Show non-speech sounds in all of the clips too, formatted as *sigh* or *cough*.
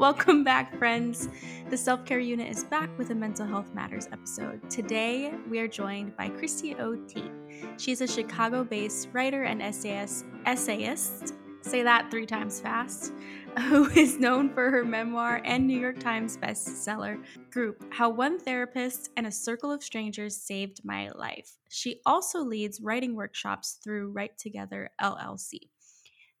Welcome back, friends. The Self Care Unit is back with a Mental Health Matters episode. Today, we are joined by Christie O. Tate. She's a Chicago based writer and essayist, essayist, say that three times fast, *laughs* who is known for her memoir and New York Times bestseller group, How One Therapist and a Circle of Strangers Saved My Life. She also leads writing workshops through Write Together LLC.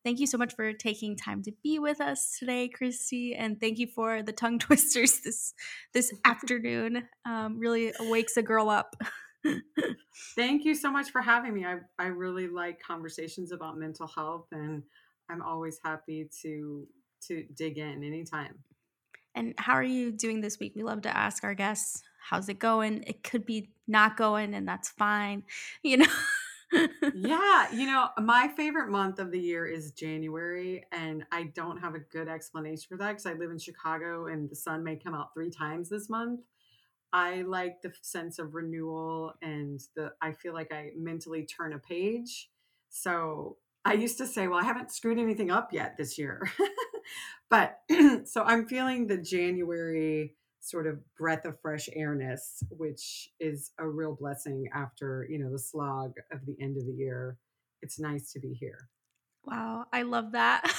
Thank you so much for taking time to be with us today, Christie, and thank you for the tongue *laughs* twisters this this afternoon. Um, really wakes a girl up. *laughs* thank you so much for having me. I I really like conversations about mental health, and I'm always happy to to dig in anytime. And how are you doing this week? We love to ask our guests, "How's it going?" It could be not going, and that's fine. *laughs* You know yeah, you know, my favorite month of the year is January, and I don't have a good explanation for that because I live in Chicago and the sun may come out three times this month. I like the sense of renewal, and the I feel like I mentally turn a page. So I used to say, well, I haven't screwed anything up yet this year, *laughs* but *clears throat* so I'm feeling the January sort of breath of fresh airness, which is a real blessing after, you know, the slog of the end of the year. It's nice to be here. Wow, I love that.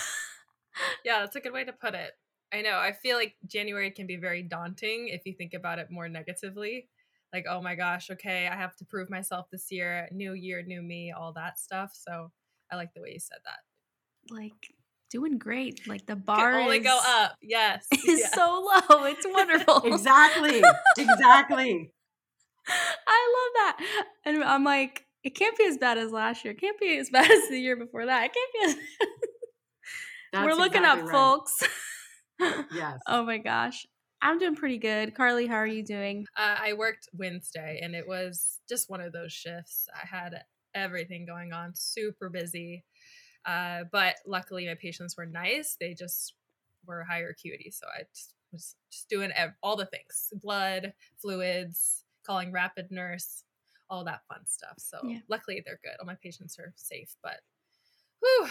*laughs* yeah, that's a good way to put it. I know. I feel like January can be very daunting if you think about it more negatively. Like, oh my gosh, okay, I have to prove myself this year, new year, new me, all that stuff. So I like the way you said that. Like, doing great. Like the bar Can only is, go up. Yes, *laughs* is yeah. so low. It's *laughs* wonderful. exactly. Exactly. *laughs* I love that. And I'm like, it can't be as bad as last year. It can't be as bad as the year before that. It can't be as We're looking exactly up, right. folks. yes. Oh my gosh. I'm doing pretty good. Carley, how are you doing? Uh, I worked Wednesday and it was just one of those shifts. I had everything going on, super busy. Uh, but luckily, my patients were nice. They just were higher acuity. So I just was just doing ev- all the things blood, fluids, calling rapid nurse, all that fun stuff. So yeah. luckily, they're good. All my patients are safe. But whew.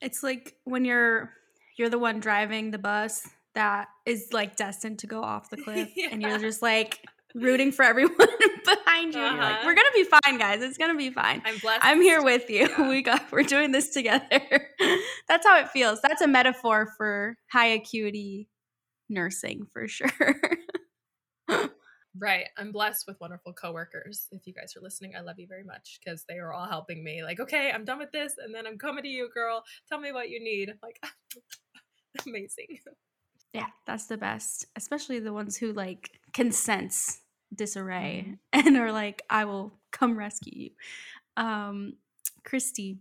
It's like when you're you're the one driving the bus that is like destined to go off the *laughs* cliff yeah. and you're just like rooting for everyone *laughs* *laughs* behind you. Uh-huh. Like, we're gonna be fine, guys. It's gonna be fine. I'm blessed. I'm here with you. Yeah. *laughs* We got we're doing this together. *laughs* That's how it feels. That's a metaphor for high acuity nursing for sure. right. I'm blessed with wonderful coworkers. If you guys are listening, I love you very much because they are all helping me. Like, okay, I'm done with this, and then I'm coming to you, girl. Tell me what you need. Like, amazing. Yeah, that's the best. Especially the ones who like can sense disarray mm-hmm. *laughs* and are like, I will come rescue you. Um, Christie,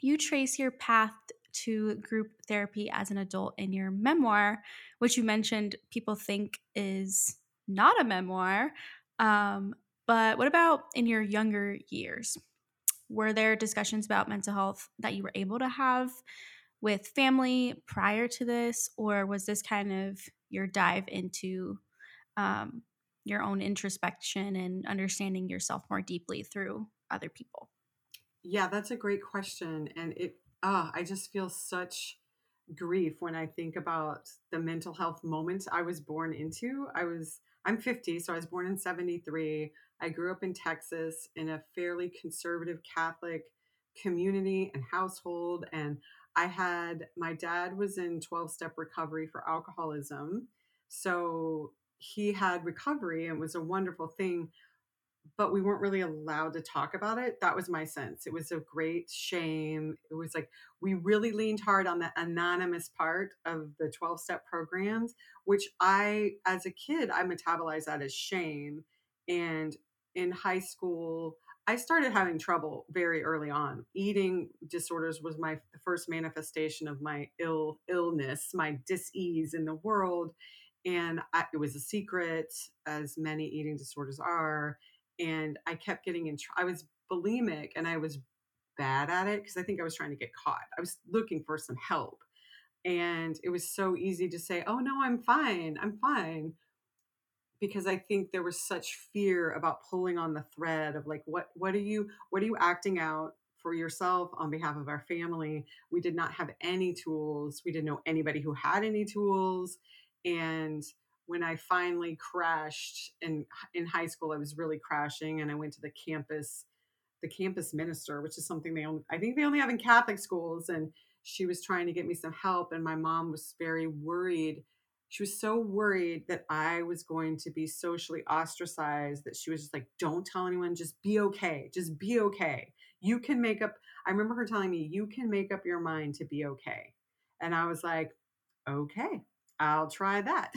you trace your path to group therapy as an adult in your memoir, which you mentioned people think is not a memoir. Um, but what about in your younger years? Were there discussions about mental health that you were able to have with family prior to this, or was this kind of your dive into um, your own introspection and understanding yourself more deeply through other people? Yeah, that's a great question. And it, ah, I just feel such grief when I think about the mental health moment I was born into. I was, I'm 50, so I was born in 73. I grew up in Texas in a fairly conservative Catholic community and household. And I had my dad was in 12 step recovery for alcoholism. So he had recovery and was a wonderful thing, but we weren't really allowed to talk about it. That was my sense. It was a great shame. It was like we really leaned hard on the anonymous part of the 12 step programs, which I, as a kid, I metabolized that as shame. And in high school, I started having trouble very early on. Eating disorders was my first manifestation of my ill illness, my dis-ease in the world, and I, it was a secret, as many eating disorders are. And I kept getting in. Tr- I was bulimic, and I was bad at it because I think I was trying to get caught. I was looking for some help, and it was so easy to say, "Oh no, I'm fine. I'm fine." because I think there was such fear about pulling on the thread of like what what are you what are you acting out for yourself, on behalf of our family. We did not have any tools. We didn't know anybody who had any tools. And when I finally crashed in in high school, I was really crashing, and I went to the campus, the campus minister, which is something they only I think they only have in Catholic schools, and she was trying to get me some help, and my mom was very worried. She was so worried that I was going to be socially ostracized that she was just like, "Don't tell anyone. Just be okay. Just be okay. You can make up." I remember her telling me, "You can make up your mind to be okay," and I was like, "Okay." I'll try that.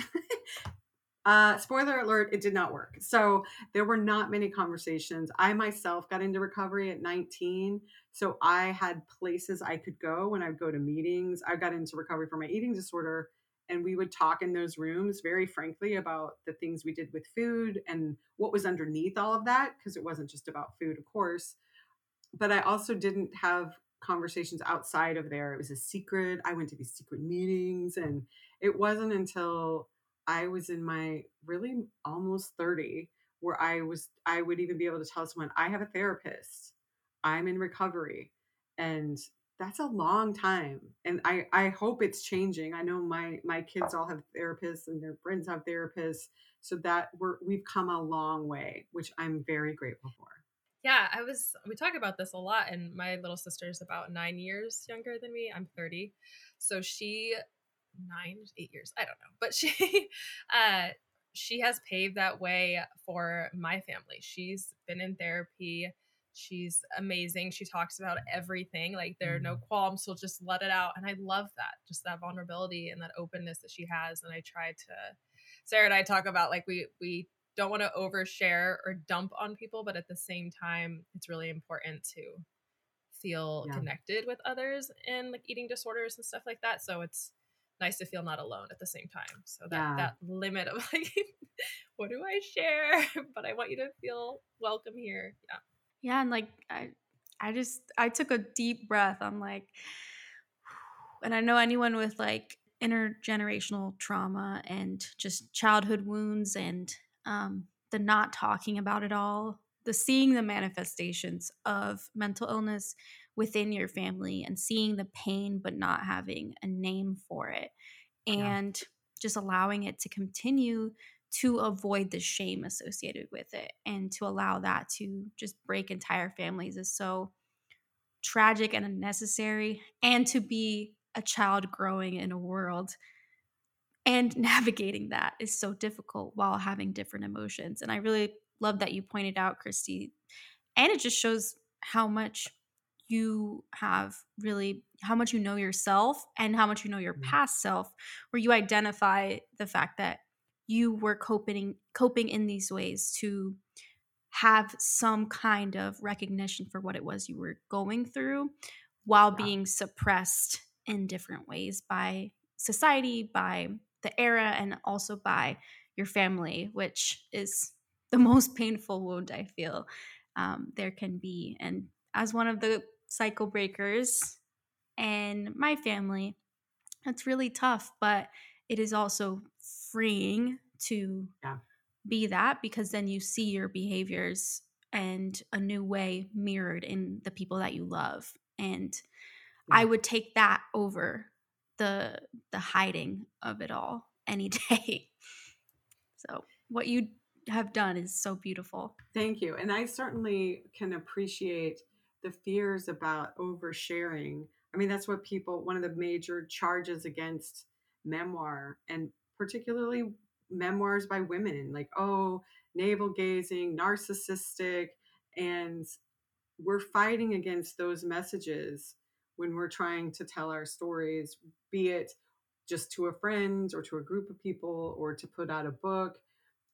*laughs* uh, spoiler alert, it did not work. So there were not many conversations. I myself got into recovery at 19. So I had places I could go when I would go to meetings. I got into recovery for my eating disorder. And we would talk in those rooms very frankly about the things we did with food and what was underneath all of that, because it wasn't just about food, of course. But I also didn't have conversations outside of there. It was a secret. I went to these secret meetings and it wasn't until I was in my really almost 30 where I was I would even be able to tell someone I have a therapist. I'm in recovery. And that's a long time. And I I hope it's changing. I know my my kids all have therapists and their friends have therapists so that we're we've come a long way, which I'm very grateful for. Yeah, I was we talk about this a lot and my little sister is about 9 years younger than me. I'm 30. So she nine, eight years. I don't know, but she, *laughs* uh, she has paved that way for my family. She's been in therapy. She's amazing. She talks about everything. Like there are no mm-hmm. qualms. She'll just let it out. And I love that, just that vulnerability and that openness that she has. And I try to, Sarah and I talk about like we, we don't want to overshare or dump on people, but at the same time, it's really important to feel yeah. connected with others in like eating disorders and stuff like that. So it's, nice to feel not alone at the same time. So that yeah. that limit of *laughs* like, what do I share? *laughs* but I want you to feel welcome here. Yeah. Yeah, and like I, I just I took a deep breath. I'm like, *sighs* and I know anyone with like intergenerational trauma and just childhood wounds and um, the not talking about it all, the seeing the manifestations of mental illness within your family and seeing the pain but not having a name for it and yeah. just allowing it to continue to avoid the shame associated with it and to allow that to just break entire families is so tragic and unnecessary and to be a child growing in a world and *laughs* navigating that is so difficult while having different emotions and i really love that you pointed out christie and it just shows how much you have really how much you know yourself and how much you know your mm-hmm. past self where you identify the fact that you were coping coping in these ways to have some kind of recognition for what it was you were going through while yeah. being suppressed in different ways by society by the era and also by your family which is the *laughs* most painful wound i feel um, there can be and as one of the cycle breakers and my family. It's really tough, but it is also freeing to yeah. be that because then you see your behaviors and a new way mirrored in the people that you love. And yeah. I would take that over the the hiding of it all *laughs* any day. So what you have done is so beautiful. Thank you. And I certainly can appreciate the fears about oversharing. I mean, that's what people, one of the major charges against memoir and particularly memoirs by women, like, oh, navel gazing, narcissistic. And we're fighting against those messages when we're trying to tell our stories, be it just to a friend or to a group of people or to put out a book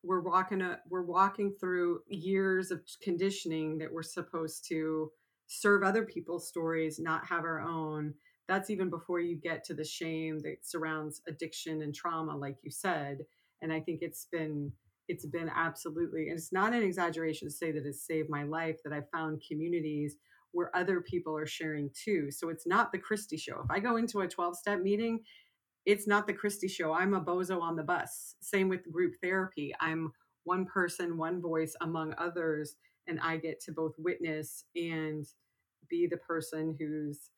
we're walking a, we're walking through years of conditioning that we're supposed to serve other people's stories, not have our own. That's even before you get to the shame that surrounds addiction and trauma, like you said. And I think it's been it's been absolutely, and it's not an exaggeration to say that it's saved my life. That I found communities where other people are sharing too. So it's not the christie show. If I go into a 12 step meeting, it's not the christie show. I'm a bozo on the bus. Same with group therapy. I'm one person, one voice among others, and I get to both witness and be the person who's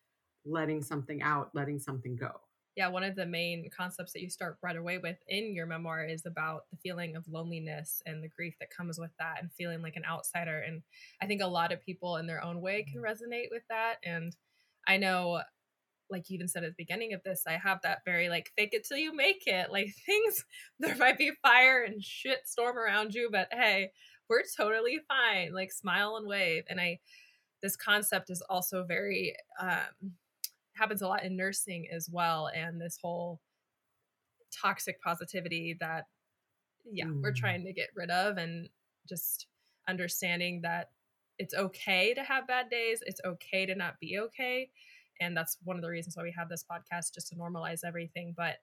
letting something out, letting something go. Yeah, one of the main concepts that you start right away with in your memoir is about the feeling of loneliness and the grief that comes with that and feeling like an outsider. And I think a lot of people in their own way can mm-hmm. resonate with that. And I know like you even said at the beginning of this, I have that very like fake it till you make it. Like *laughs* things, there might be fire and shit storm around you, but hey, we're totally fine. Like smile and wave. And I, this concept is also very um, happens a lot in nursing as well and this whole toxic positivity that yeah mm. we're trying to get rid of and just understanding that it's okay to have bad days it's okay to not be okay and that's one of the reasons why we have this podcast just to normalize everything but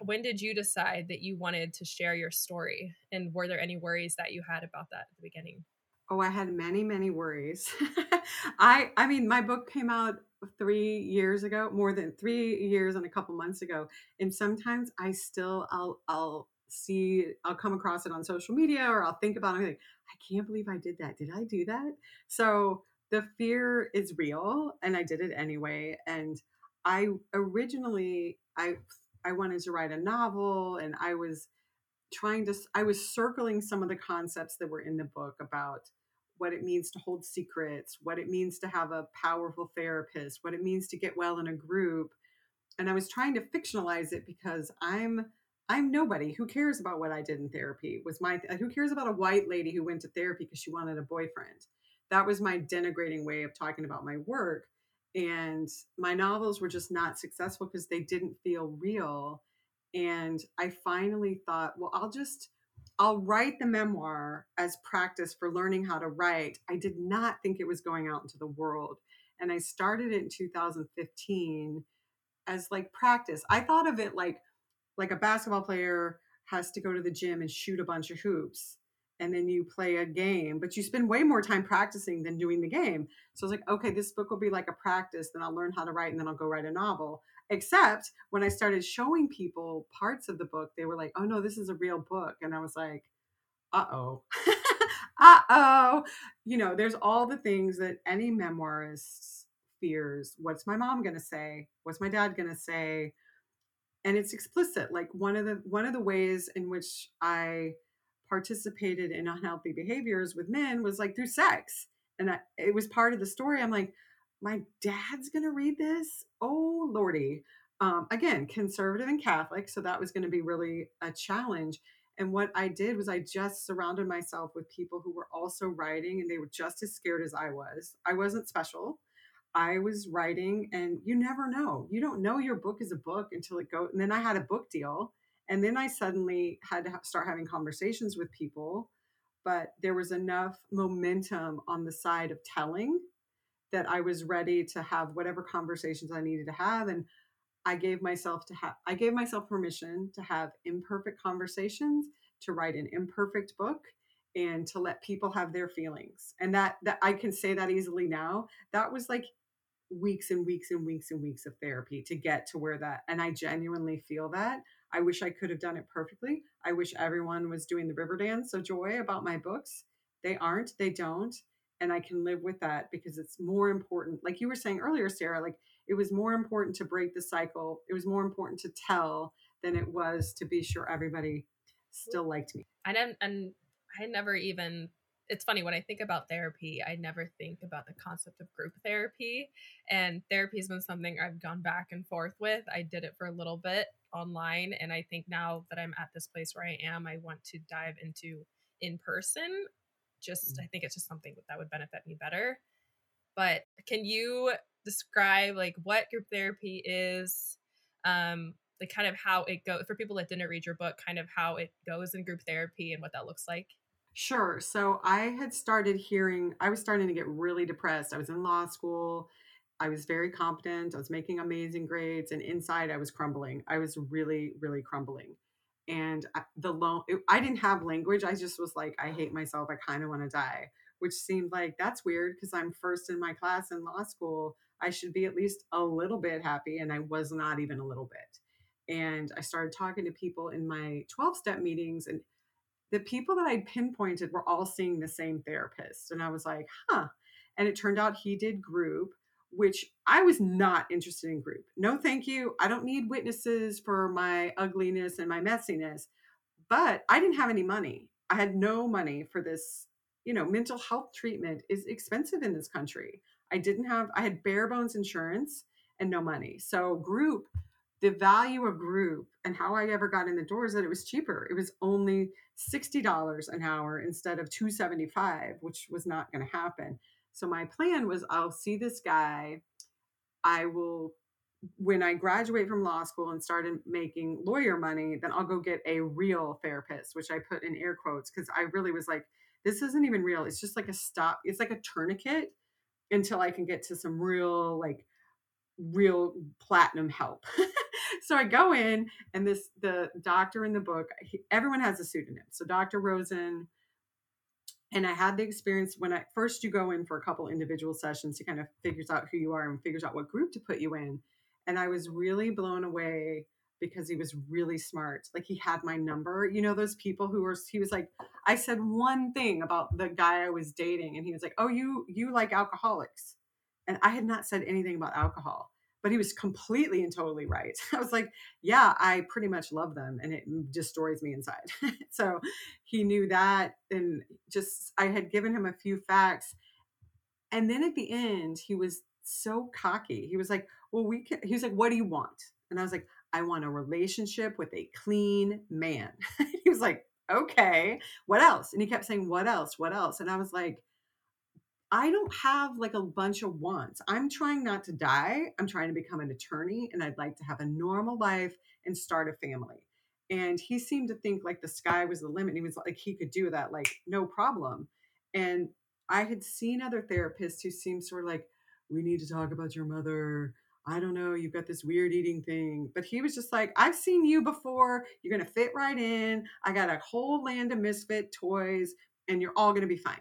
when did you decide that you wanted to share your story and were there any worries that you had about that at the beginning oh i had many many worries *laughs* i i mean my book came out three years ago, more than three years and a couple months ago. And sometimes I still, I'll, I'll see, I'll come across it on social media or I'll think about it. Like, I can't believe I did that. Did I do that? So the fear is real and I did it anyway. And I originally, I, I wanted to write a novel and I was trying to, I was circling some of the concepts that were in the book about what it means to hold secrets, what it means to have a powerful therapist, what it means to get well in a group. And I was trying to fictionalize it because I'm I'm nobody. Who cares about what I did in therapy? Was my uh, who cares about a white lady who went to therapy because she wanted a boyfriend? That was my denigrating way of talking about my work. And my novels were just not successful because they didn't feel real. And I finally thought, well, I'll just I'll write the memoir as practice for learning how to write. I did not think it was going out into the world. And I started it in 2015 as like practice. I thought of it like like a basketball player has to go to the gym and shoot a bunch of hoops and then you play a game, but you spend way more time practicing than doing the game. So I was like, okay, this book will be like a practice, then I'll learn how to write and then I'll go write a novel. Except when I started showing people parts of the book, they were like, oh no, this is a real book. And I was like, uh oh. *laughs* uh oh. You know, there's all the things that any memoirist fears. What's my mom going to say? What's my dad going to say? And it's explicit. Like one of the one of the ways in which I participated in unhealthy behaviors with men was like through sex. And it was part of the story. I'm like, my dad's going to read this. Oh, Lordy. Um, again, conservative and Catholic. So that was going to be really a challenge. And what I did was I just surrounded myself with people who were also writing and they were just as scared as I was. I wasn't special. I was writing, and you never know. You don't know your book is a book until it goes. And then I had a book deal. And then I suddenly had to start having conversations with people. But there was enough momentum on the side of telling that I was ready to have whatever conversations I needed to have. And I gave myself to have I gave myself permission to have imperfect conversations, to write an imperfect book, and to let people have their feelings. And that that I can say that easily now. That was like weeks and weeks and weeks and weeks of therapy to get to where that and I genuinely feel that. I wish I could have done it perfectly. I wish everyone was doing the river dance of joy about my books. They aren't, they don't and I can live with that because it's more important. Like you were saying earlier, Sarah, like it was more important to break the cycle. It was more important to tell than it was to be sure everybody still liked me. I didn't, and I never even. It's funny when I think about therapy, I never think about the concept of group therapy. And therapy has been something I've gone back and forth with. I did it for a little bit online, and I think now that I'm at this place where I am, I want to dive into in person just mm. I think it's just something that would benefit me better. But can you describe like what group therapy is? Um, like kind of how it goes for people that didn't read your book, kind of how it goes in group therapy and what that looks like. Sure. So I had started hearing, I was starting to get really depressed. I was in law school. I was very competent. I was making amazing grades. And inside, I was crumbling. I was really, really crumbling and the loan i didn't have language i just was like i hate myself i kind of want to die which seemed like that's weird because i'm first in my class in law school i should be at least a little bit happy and i was not even a little bit and i started talking to people in my 12 step meetings and the people that i pinpointed were all seeing the same therapist and i was like huh And it turned out he did group, which I was not interested in group. No, thank you. I don't need witnesses for my ugliness and my messiness. But I didn't have any money. I had no money for this. You know, mental health treatment is expensive in this country. I didn't have, I had bare bones insurance and no money. So, group, the value of group and how I ever got in the door is that it was cheaper. It was only $60 an hour instead of 275, which was not going to happen. So my plan was I'll see this guy. I will when I graduate from law school and started making lawyer money, then I'll go get a real therapist, which I put in air quotes because I really was like, this isn't even real. It's just like a stop. It's like a tourniquet until I can get to some real, like, real platinum help. *laughs* *laughs* so I go in, and this the doctor in the book. He, everyone has a pseudonym. So Dr. Rosen and I had the experience when I first you go in for a couple individual sessions, he kind of figures out who you are and figures out what group to put you in. And I was really blown away because he was really smart. Like he had my number. You know, those people who were he was like, I said one thing about the guy I was dating, and he was like, Oh, you you like alcoholics. And I had not said anything about alcohol but he was completely and totally right. *laughs* I was like, yeah, I pretty much love them and it destroys me inside. *laughs* so he knew that. And just, I had given him a few facts. And then at the end, he was so cocky. He was like, well, we can, he was like, what do you want? And I was like, I want a relationship with a clean man. *laughs* he was like, okay, what else? And he kept saying, what else? What else? And I was like, I don't have like a bunch of wants. I'm trying not to die. I'm trying to become an attorney and I'd like to have a normal life and start a family. And he seemed to think like the sky was the limit. He was like, he could do that, like, no problem. And I had seen other therapists who seemed sort of like, we need to talk about your mother. I don't know, you've got this weird eating thing. But he was just like, I've seen you before. You're going to fit right in. I got a whole land of misfit toys, and you're all going to be fine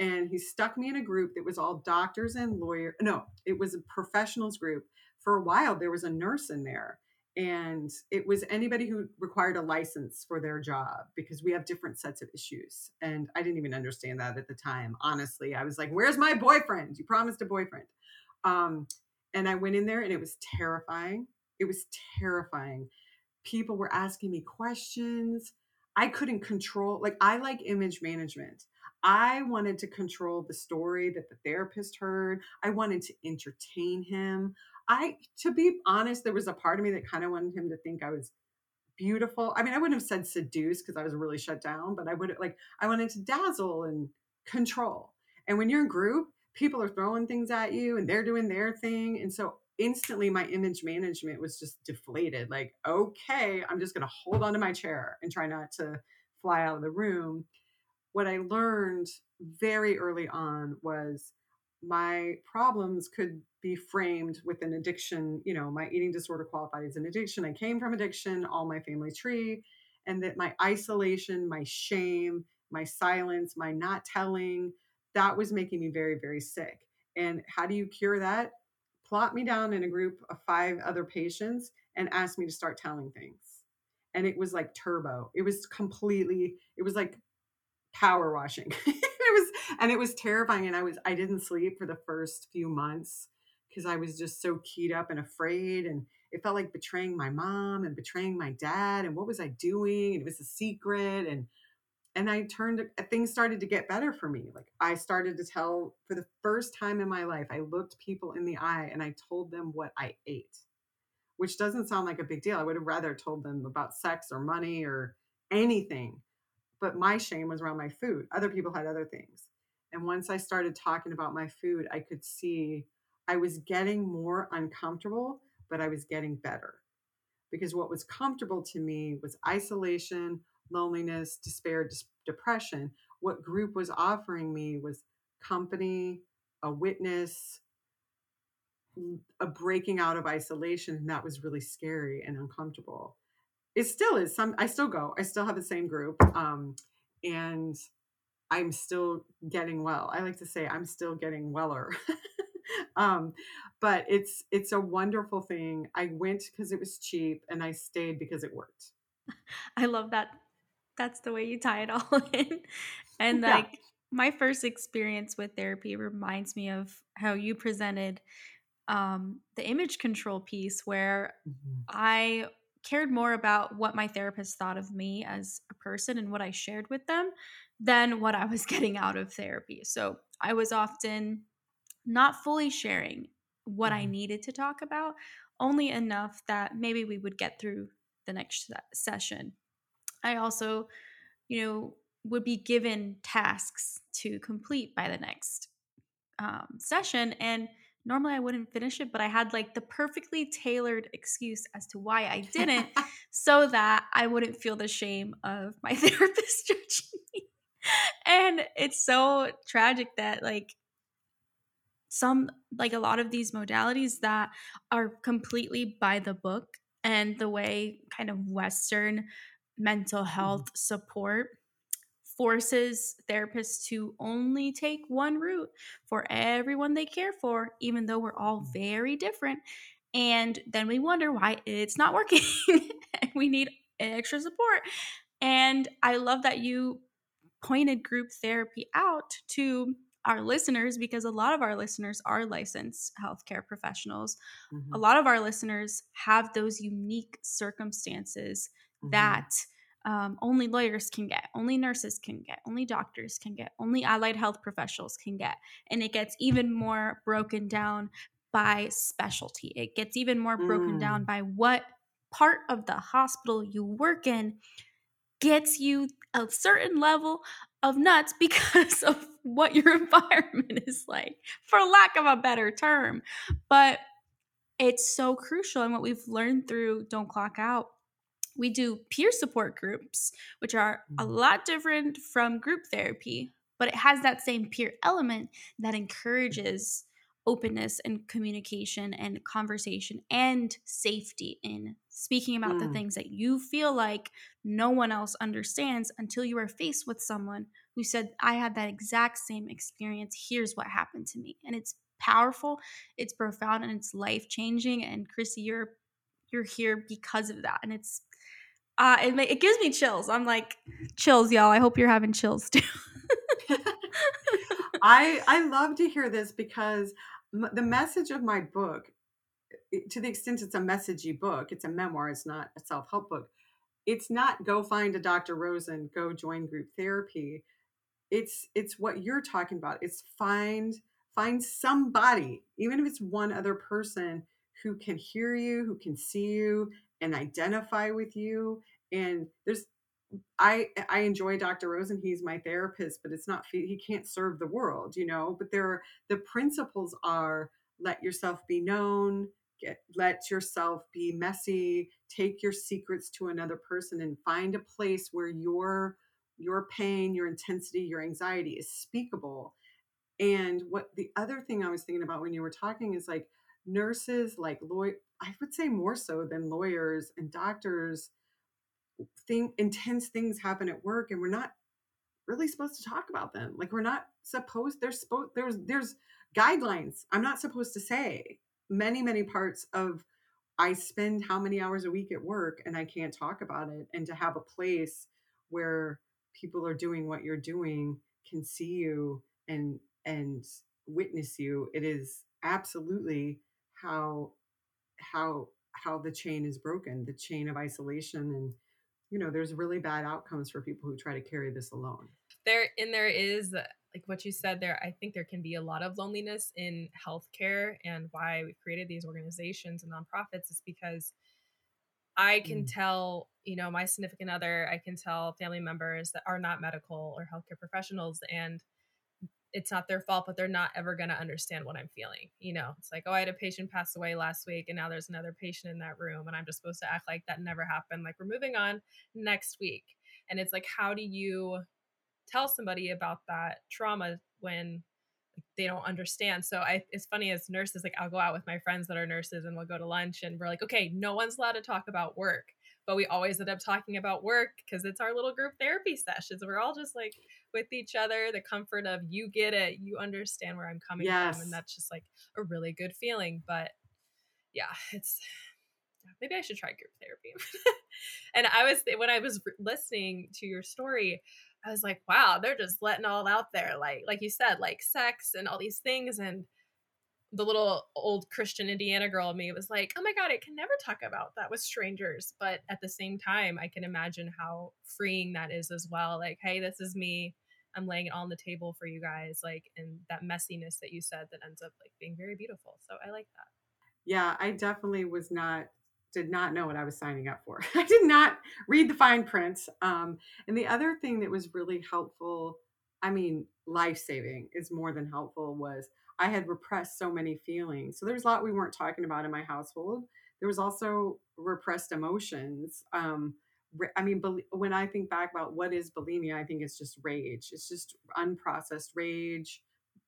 and he stuck me in a group that was all doctors and lawyers. No, it was a professionals group. For a while, there was a nurse in there, and it was anybody who required a license for their job because we have different sets of issues. And I didn't even understand that at the time. Honestly, I was like, "Where's my boyfriend? You promised a boyfriend." Um, and I went in there, and it was terrifying. It was terrifying. People were asking me questions. I couldn't control. Like I like image management. I wanted to control the story that the therapist heard. I wanted to entertain him. I, to be honest, there was a part of me that kind of wanted him to think I was beautiful. I mean, I wouldn't have said seduce because I was really shut down, but I would like, I wanted to dazzle and control. And when you're in group, people are throwing things at you and they're doing their thing. And so instantly my image management was just deflated. Like, okay, I'm just going to hold on to my chair and try not to fly out of the room what I learned very early on was my problems could be framed with an addiction. You know, my eating disorder qualified as an addiction. I came from addiction, all my family tree, and that my isolation, my shame, my silence, my not telling, that was making me very, very sick. And how do you cure that? Plot me down in a group of five other patients and ask me to start telling things. And it was like turbo. It was completely, it was like power washing. *laughs* it was and it was terrifying and I was I didn't sleep for the first few months because I was just so keyed up and afraid and it felt like betraying my mom and betraying my dad and what was I doing? And it was a secret and and I turned uh, things started to get better for me. Like I started to tell for the first time in my life, I looked people in the eye and I told them what I ate, which doesn't sound like a big deal. I would have rather told them about sex or money or anything but my shame was around my food. Other people had other things. And once I started talking about my food, I could see I was getting more uncomfortable, but I was getting better. Because what was comfortable to me was isolation, loneliness, despair, dis- depression. What group was offering me was company, a witness, a breaking out of isolation. And that was really scary and uncomfortable it still is some i still go i still have the same group um and i'm still getting well. I like to say i'm still getting weller. *laughs* Um but it's it's a wonderful thing. I went because it was cheap and i stayed because it worked. I love that. That's the way you tie it all *laughs* in. And like my first experience with therapy reminds me of how you presented um, the image control piece, where Mhm. I cared more about what my therapist thought of me as a person and what I shared with them than what I was *laughs* getting out of therapy. So I was often not fully sharing what I Mhm. needed to talk about, only enough that maybe we would get through the next session. I also, you know, would be given tasks to complete by the next um, session. And normally I wouldn't finish it, but I had like the perfectly tailored excuse as to why I didn't *laughs* so that I wouldn't feel the shame of my *laughs* therapist judging me. And it's so tragic that like some like a lot of these modalities that are completely by the book and the way kind of western mental Mhm. health support forces therapists to only take one route for everyone they care for even though we're all Mhm. very different and then we wonder why it's not working *laughs* and we need extra support and i love that you pointed group therapy out to our listeners because a lot of our listeners are licensed healthcare professionals. A Mhm. lot of our listeners have those unique circumstances Mhm. that um, only lawyers can get, only nurses can get, only doctors can get, only allied health professionals can get. And it gets even more broken down by specialty. It gets even more broken down Mm. by what part of the hospital you work in gets you a certain level of nuts *laughs* because of what your *laughs* environment is like, for lack of a better term. But it's so crucial. And what we've learned through Don't Clock Out, we do peer support groups, which are a Mhm. lot different from group therapy, but it has that same peer element that encourages openness and communication and conversation and safety in speaking about the Mm. things that you feel like no one else understands until you are faced with someone who said, I had that exact same experience. Here's what happened to me. And it's powerful, it's profound, and it's life changing. And Chrissy, you're you're here because of that. And it's uh it, ma- it gives me chills. I'm like, chills, y'all. I hope you're having chills too. *laughs* I I love to hear this because m- the message of my book, to the extent it's a messagey book, it's a memoir. It's not a self help book. It's not go find a Dr. Rosen, go join group therapy. It's it's what you're talking about. It's find find somebody, even if it's one other person who can hear you, who can see you and identify with you. And there's I I enjoy Dr. Rosen. He's my therapist, but it's not he can't serve the world, you know. But there are the principles are let yourself be known, get let yourself be messy, take your secrets to another person and find a place where your your pain, your intensity, your anxiety is speakable. And what the other thing I was thinking about when you were talking is like nurses, like law I would say more so than lawyers and doctors thing intense things happen at work and we're not really supposed to talk about them. Like we're not supposed there's supposed there's there's guidelines i'm not supposed to say many many parts of i spend how many hours a week at work and i can't talk about it. And to have a place where people are doing what you're doing can see you and and witness you it is absolutely how how how the chain is broken the chain of isolation and you know there's really bad outcomes for people who try to carry this alone there and there is like what you said there i think there can be a lot of loneliness in healthcare and why we've created these organizations and nonprofits is because i can Mm. tell you know my significant other i can tell family members that are not medical or healthcare professionals and it's not their fault but they're not ever going to understand what i'm feeling you know? It's like oh i had a patient pass away last week and now there's another patient in that room and i'm just supposed to act like that never happened. Like we're moving on next week. And it's like how do you tell somebody about that trauma when they don't understand. So I, it's funny as nurses, like I'll go out with my friends that are nurses and we'll go to lunch and we're like, okay, no one's allowed to talk about work, but we always end up talking about work because it's our little group therapy sessions. We're all just like with each other, the comfort of you get it, you understand where I'm coming from, and that's just like a really good feeling. But yeah, it's maybe I should try group therapy. *laughs* and I was when I was listening to your story, I was like, wow, they're just letting all out there. Like, like you said, like sex and all these things. And the little old Christian Indiana girl in me was like, oh my God, I can never talk about that with strangers. But at the same time, I can imagine how freeing that is as well. Like, hey, this is me. I'm laying it on the table for you guys. Like, and that messiness that you said that ends up like being very beautiful. So I like that. Yeah, I definitely was not did not know what I was signing up for. *laughs* I did not read the fine print. Um, and the other thing that was really helpful, I mean, life saving is more than helpful, was I had repressed so many feelings. So there was a lot we weren't talking about in my household. There was also repressed emotions. Um, I mean, when I think back about what is bulimia, I think it's just rage. It's just unprocessed rage,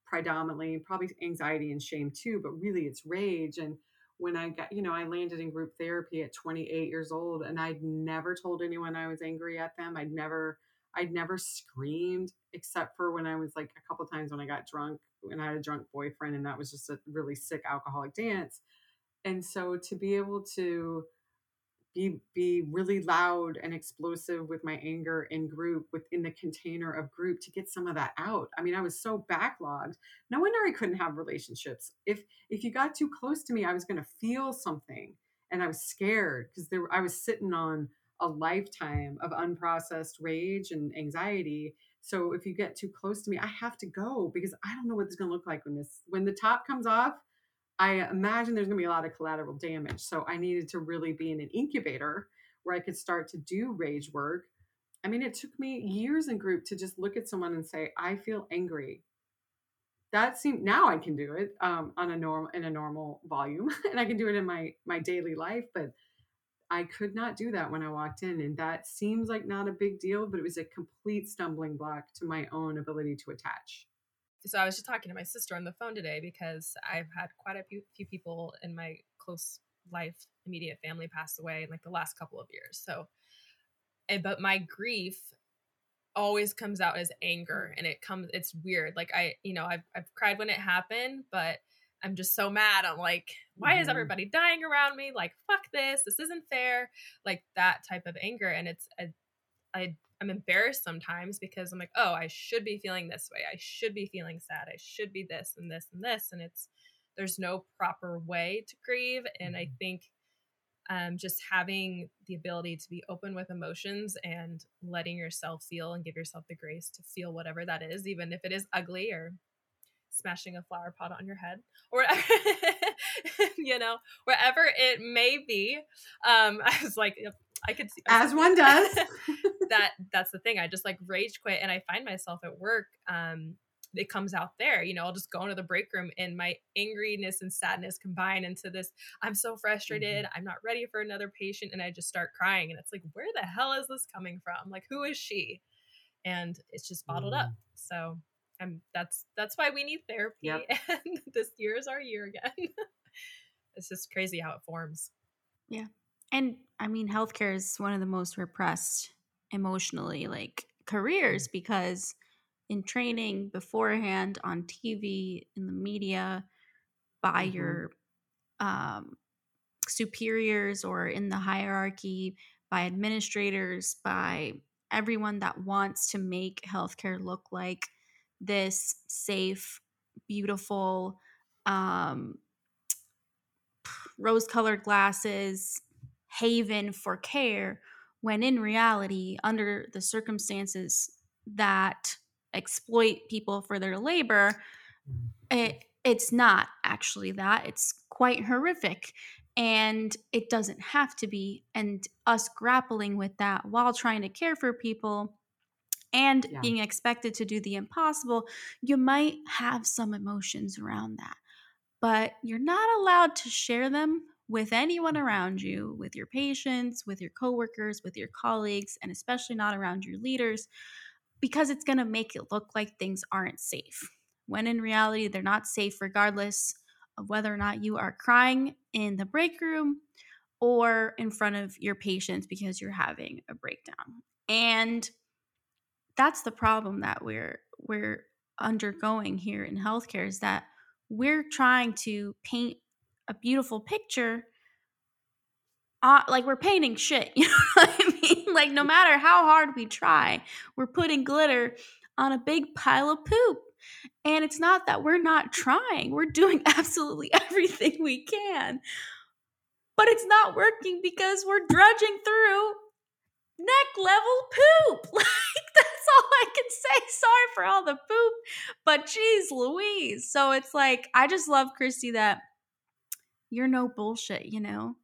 predominantly, probably anxiety and shame too, but really it's rage. And when I got, you know, I landed in group therapy at 28 years old and I'd never told anyone I was angry at them. I'd never, I'd never screamed except for when I was like a couple times when I got drunk and I had a drunk boyfriend and that was just a really sick alcoholic dance. And so to be able to be be really loud and explosive with my anger in group within the container of group to get some of that out i mean i was so backlogged no wonder i couldn't have relationships if if you got too close to me i was going to feel something and i was scared because there i was sitting on a lifetime of unprocessed rage and anxiety so if you get too close to me i have to go because i don't know what it's going to look like when this when the top comes off I imagine there's going to be a lot of collateral damage. So I needed to really be in an incubator where I could start to do rage work. I mean, it took me years in group to just look at someone and say, "I feel angry." That seemed now I can do it um, on a normal in a normal volume, *laughs* and I can do it in my my daily life. But I could not do that when I walked in, and that seems like not a big deal, but it was a complete stumbling block to my own ability to attach so I was just talking to my sister on the phone today because I've had quite a few, people in my close life, immediate family pass away in like the last couple of years. So, and, but my grief always comes out as anger and it comes, it's weird. Like I, you know, I've, I've cried when it happened, but I'm just so mad. I'm like, why is mm-hmm. everybody dying around me? Like, fuck this. This isn't fair. Like that type of anger. And it's, I, I I'm embarrassed sometimes because I'm like, oh, I should be feeling this way. I should be feeling sad. I should be this and this and this. And it's, there's no proper way to grieve. And I mm-hmm. think um, just having the ability to be open with emotions and letting yourself feel and give yourself the grace to feel whatever that is, even if it is ugly or smashing a flower pot on your head or *laughs* you know wherever it may be um *laughs* i was like I could see as one does. *laughs* that that's the thing. I just like rage quit, and I find myself at work. Um, it comes out there. You know, I'll just go into the break room, and my angriness and sadness combine into this. I'm so frustrated. Mm-hmm. I'm not ready for another patient, and I just start crying. And it's like, where the hell is this coming from? Like, who is she? And it's just bottled mm-hmm. up. So I'm that's that's why we need therapy. Yep. *laughs* And this year is our year again. *laughs* it's just crazy how it forms. Yeah. And I mean, healthcare is one of the most repressed emotionally, like careers, because in training beforehand, on TV, in the media, by mm-hmm. your um, superiors or in the hierarchy, by administrators, by everyone that wants to make healthcare look like this safe, beautiful, um, *sniffs* rose colored glasses, haven for care when in reality under the circumstances that exploit people for their labor mm-hmm. it, it's not actually that it's quite horrific and it doesn't have to be and us grappling with that while trying to care for people and yeah. being expected to do the impossible you might have some emotions around that but you're not allowed to share them with anyone mm-hmm. around you, with your patients, with your coworkers, with your colleagues, and especially not around your leaders, because it's going to make it look like things aren't safe. When in reality, they're not safe, regardless of whether or not you are crying in the break room or in front of your patients because you're having a breakdown. And that's the problem that we're we're undergoing here in healthcare is that we're trying to paint a beautiful picture uh, like we're painting shit. *laughs* You know what I mean? Like no matter how hard we try, we're putting glitter on a big pile of poop. And it's not that we're not trying. We're doing *laughs* absolutely everything we can. But it's not working because we're drudging through neck level poop. *laughs* Like that's all I can say. Sorry for all the poop, but geez Louise. So it's like I just love Christie that you're no bullshit, you know?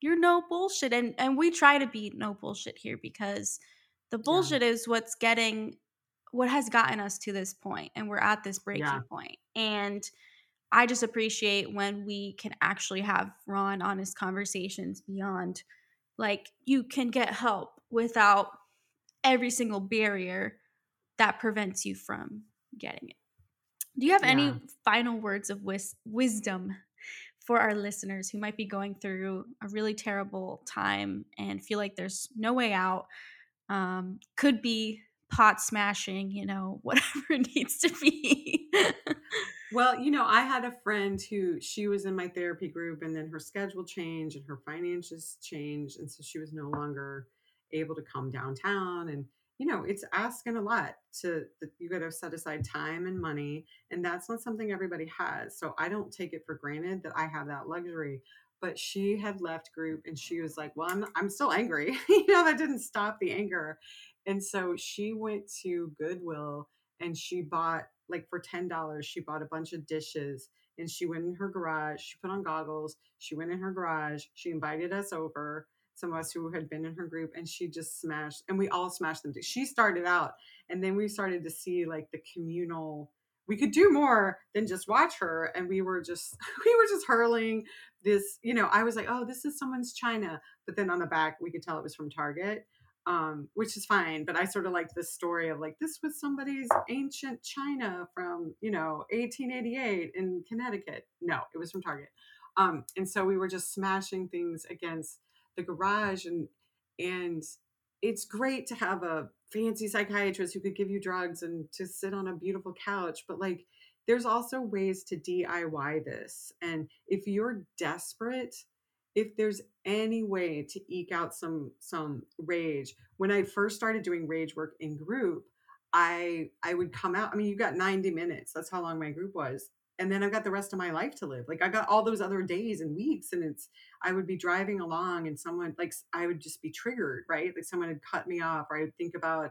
You're no bullshit. And and we try to be no bullshit here because the bullshit yeah. is what's getting what has gotten us to this point and we're at this breaking yeah. point. And I just appreciate when we can actually have raw and honest conversations beyond like you can get help without every single barrier that prevents you from getting it. Do you have yeah. any final words of wis- wisdom for our listeners who might be going through a really terrible time and feel like there's no way out? Um, could be pot smashing, you know, *laughs* whatever it needs to be. well, you know, I had a friend who she was in my therapy group and then her schedule changed and her finances changed. And so she was no longer able to come downtown. And, you know, it's asking a lot to, you got to set aside time and money. And that's not something everybody has. So I don't take it for granted that I have that luxury. But she had left group and she was like, well, I'm, I'm still angry. *laughs* you know, that didn't stop the anger. And so she went to Goodwill and she bought like for $10, she bought a bunch of dishes and she went in her garage. She put on goggles. She went in her garage. She invited us over, some of us who had been in her group, and she just smashed, and we all smashed them. She started out, and then we started to see like the communal. We could do more than just watch her, and we were just *laughs* we were just hurling this. You know, I was like, oh, this is someone's china, but then on the back we could tell it was from Target um, which is fine. But I sort of like this story of like this was somebody's ancient china from you know 1888 in Connecticut. No, it was from Target. Um, and so we were just smashing things against the garage, and and it's great to have a fancy psychiatrist who could give you drugs and to sit on a beautiful couch, but like there's also ways to DIY this. And if you're desperate if there's any way to eke out some some rage when i first started doing rage work in group i i would come out i mean you got 90 minutes that's how long my group was and then i've got the rest of my life to live. Like i got all those other days and weeks and it's i would be driving along and someone like i would just be triggered right? Like someone had cut me off or i would think about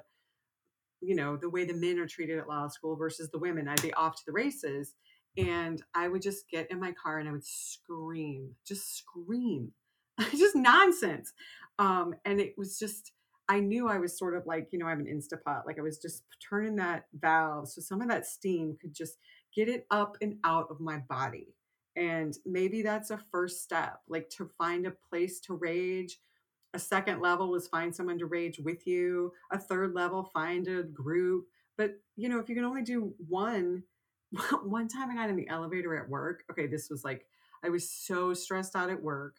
you know the way the men are treated at law school versus the women. I'd be off to the races and I would just get in my car and I would scream, just scream, *laughs* just nonsense. Um, and it was just, I knew I was sort of like, you know, I have an Instapot, like I was just turning that valve so some of that steam could just get it up and out of my body. And maybe that's a first step, like to find a place to rage. A second level was find someone to rage with you. A third level, find a group. But, you know, if you can only do one, *laughs* one time I got in the elevator at work. Okay, this was like I was so stressed out at work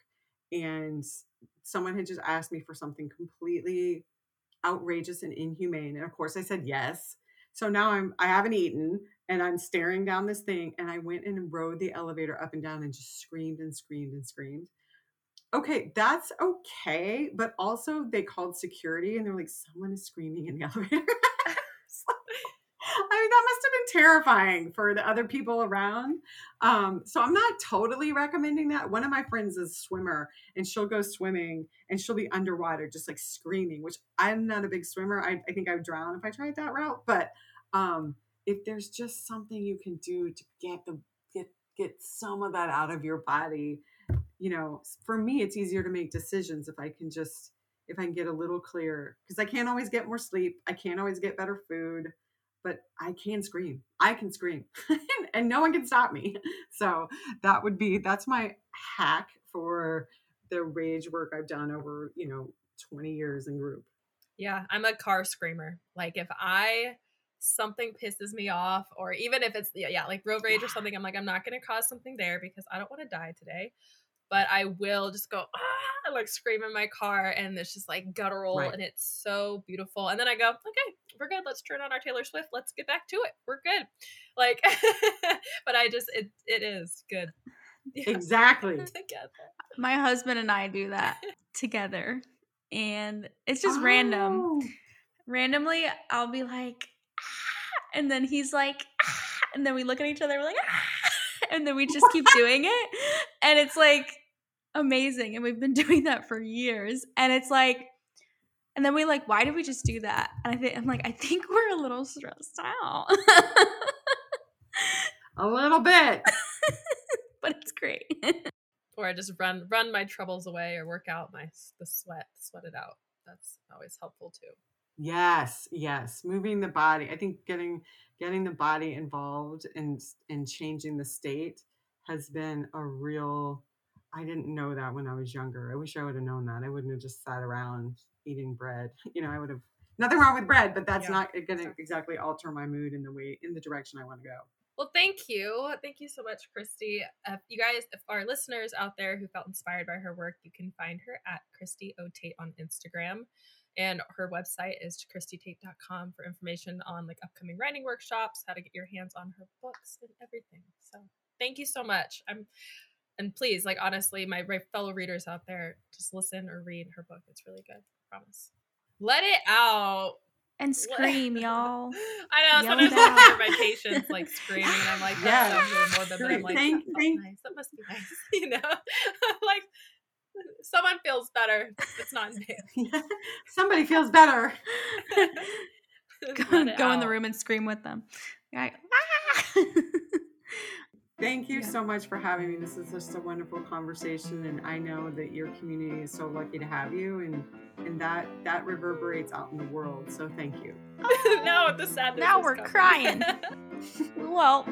and someone had just asked me for something completely outrageous and inhumane and of course I said yes. So now I'm I haven't eaten and I'm staring down this thing and I went and rode the elevator up and down and just screamed and screamed and screamed. Okay, that's okay, but also they called security and they're like someone is screaming in the *laughs* elevator. I mean, that must have been terrifying for the other people around. Um, so I'm not totally recommending that. One of my friends is a swimmer and she'll go swimming and she'll be underwater just like screaming, which I'm not a big swimmer. I, I think I would drown if I tried that route. But um, if there's just something you can do to get the get get some of that out of your body, you know, for me it's easier to make decisions if I can just if I can get a little clearer because I can't always get more sleep. I can't always get better food but I can scream. I can scream *laughs* and no one can stop me. *laughs* So that would be that's my hack for the rage work I've done over, you know, 20 years in group. Yeah, I'm a car screamer. Like if I something pisses me off or even if it's yeah, yeah like road rage or something, I'm like I'm not going to cause something there because I don't want to die today. But I will just go ah, like scream in my car and it's just like guttural right. and it's so beautiful. And then I go, okay, we're good. Let's turn on our Taylor Swift. Let's get back to it. We're good. Like, *laughs* but I just, it, it is good. *laughs* Yeah. Exactly. *laughs* My husband and I do that together. And it's just random. Oh. Randomly, I'll be like, "Ah," *laughs* and then he's like, "Ah," *laughs* and then we look at each other, we're like, "Ah," *laughs* and then we just keep doing it. And it's like amazing. And we've been doing that for years. And it's like, and then we like, why did we just do that? And I think I'm like, I think we're a little stressed out. A little bit. but it's great. or I just run run my troubles away or work out my the sweat, sweat it out. That's always helpful too. Yes, yes. Moving the body. I think getting getting the body involved and and changing the state has been a real I didn't know that when I was younger. I wish I would have known that. I wouldn't have just sat around eating bread. *laughs* You know, I would have nothing wrong with bread, but that's Yeah, not going to exactly. alter my mood in the way in the direction I want to go. Well, thank you. Thank you so much, Christie. Uh, you guys, if our listeners out there who felt inspired by her work, you can find her at Christie O. Tate on Instagram. And her website is christietate.com for information on like upcoming writing workshops, how to get your hands on her books and everything. So thank you so much. I'm and please, like honestly, my fellow readers out there, just listen or read her book. It's really good. promise. Let it out. and scream, y'all. *laughs* I know. Yell Sometimes I hear my patients like screaming. I'm like, sounds really morbid, but I'm like, Thank- thank- nice. that must be nice. *laughs* You know, *laughs* like someone feels better. It's not me. *laughs* Somebody feels better. go, go in the room and scream with them. Like, "Ah!" *laughs* Thank you Yeah. so much for having me. This is just a wonderful conversation, and I know that your community is so lucky to have you, and and that that reverberates out in the world. So thank you. *laughs* no, the sadness. Now is we're coming. crying. well,